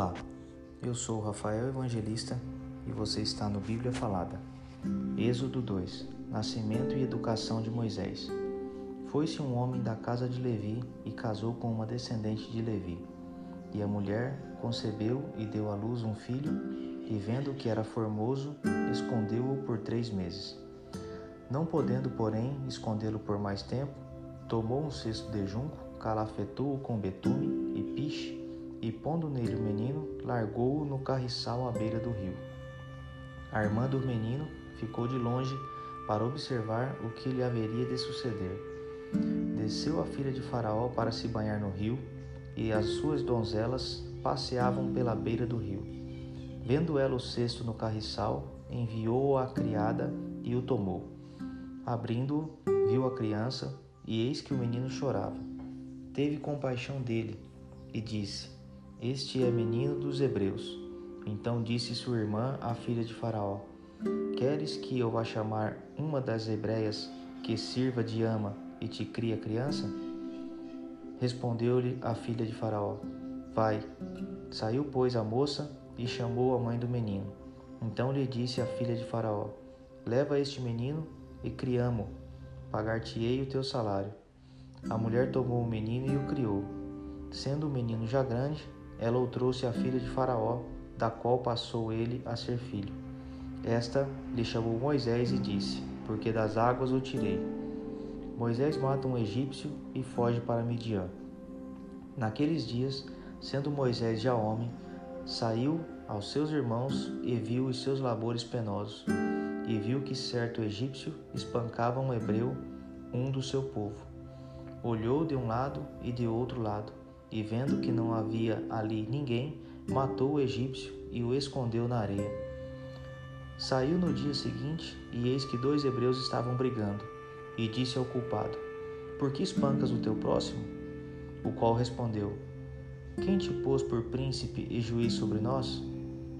Olá, eu sou Rafael Evangelista e você está no Bíblia Falada. Êxodo 2 Nascimento e Educação de Moisés. Foi-se um homem da casa de Levi e casou com uma descendente de Levi. E a mulher concebeu e deu à luz um filho, e vendo que era formoso, escondeu-o por três meses. Não podendo, porém, escondê-lo por mais tempo, tomou um cesto de junco, calafetou-o com betume e piche, e pondo nele o menino, largou-o no carriçal à beira do rio. Armando o menino, ficou de longe para observar o que lhe haveria de suceder. Desceu a filha de Faraó para se banhar no rio, e as suas donzelas passeavam pela beira do rio. Vendo ela o cesto no carriçal, enviou-o à criada e o tomou. Abrindo-o, viu a criança, e eis que o menino chorava. Teve compaixão dele e disse: este é menino dos hebreus. Então disse sua irmã, a filha de Faraó: Queres que eu vá chamar uma das hebreias que sirva de ama e te crie a criança? Respondeu-lhe a filha de Faraó: Vai. Saiu, pois, a moça e chamou a mãe do menino. Então lhe disse a filha de Faraó: Leva este menino e criamo, pagar-te-ei o teu salário. A mulher tomou o menino e o criou. Sendo o menino já grande, ela o trouxe à filha de Faraó, da qual passou ele a ser filho. Esta lhe chamou Moisés e disse: Porque das águas o tirei. Moisés mata um egípcio e foge para Midian. Naqueles dias, sendo Moisés já homem, saiu aos seus irmãos e viu os seus labores penosos, e viu que certo egípcio espancava um hebreu, um do seu povo. Olhou de um lado e de outro lado, e vendo que não havia ali ninguém, matou o egípcio e o escondeu na areia. Saiu no dia seguinte, e eis que dois hebreus estavam brigando, e disse ao culpado: Por que espancas o teu próximo? O qual respondeu: Quem te pôs por príncipe e juiz sobre nós?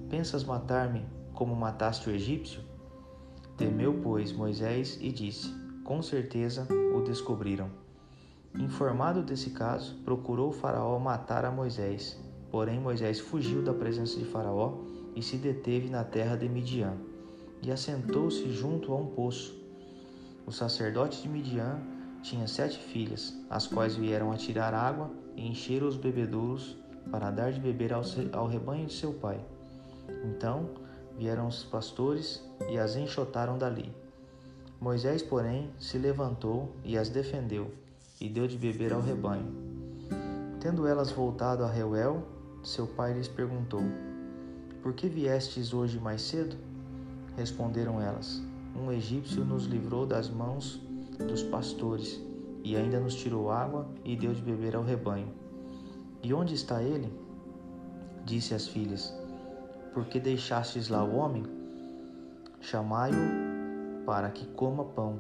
Pensas matar-me como mataste o egípcio? Temeu, pois, Moisés e disse: Com certeza o descobriram. Informado desse caso, procurou Faraó matar a Moisés. Porém, Moisés fugiu da presença de Faraó e se deteve na terra de Midian, e assentou-se junto a um poço. O sacerdote de Midian tinha sete filhas, as quais vieram a tirar água e encheram os bebedouros para dar de beber ao, ao rebanho de seu pai. Então vieram os pastores e as enxotaram dali. Moisés, porém, se levantou e as defendeu e deu de beber ao rebanho. Tendo elas voltado a Reuel, seu pai lhes perguntou: Por que viestes hoje mais cedo? Responderam elas: Um egípcio nos livrou das mãos dos pastores e ainda nos tirou água e deu de beber ao rebanho. E onde está ele? Disse as filhas: Por que deixastes lá o homem? Chamai-o para que coma pão.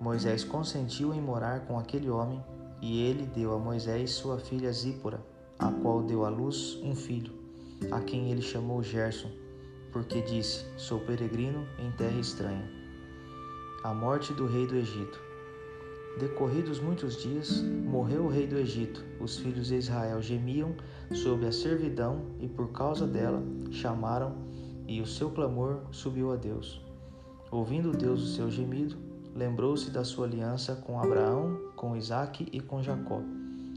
Moisés consentiu em morar com aquele homem, e ele deu a Moisés sua filha Zípora, a qual deu à luz um filho, a quem ele chamou Gerson, porque disse: Sou peregrino em terra estranha. A morte do rei do Egito. Decorridos muitos dias, morreu o rei do Egito. Os filhos de Israel gemiam sob a servidão e por causa dela chamaram, e o seu clamor subiu a Deus. Ouvindo Deus o seu gemido, lembrou-se da sua aliança com Abraão, com Isaque e com Jacó,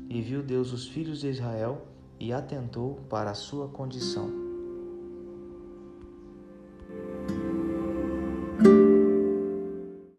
e viu Deus os filhos de Israel e atentou para a sua condição.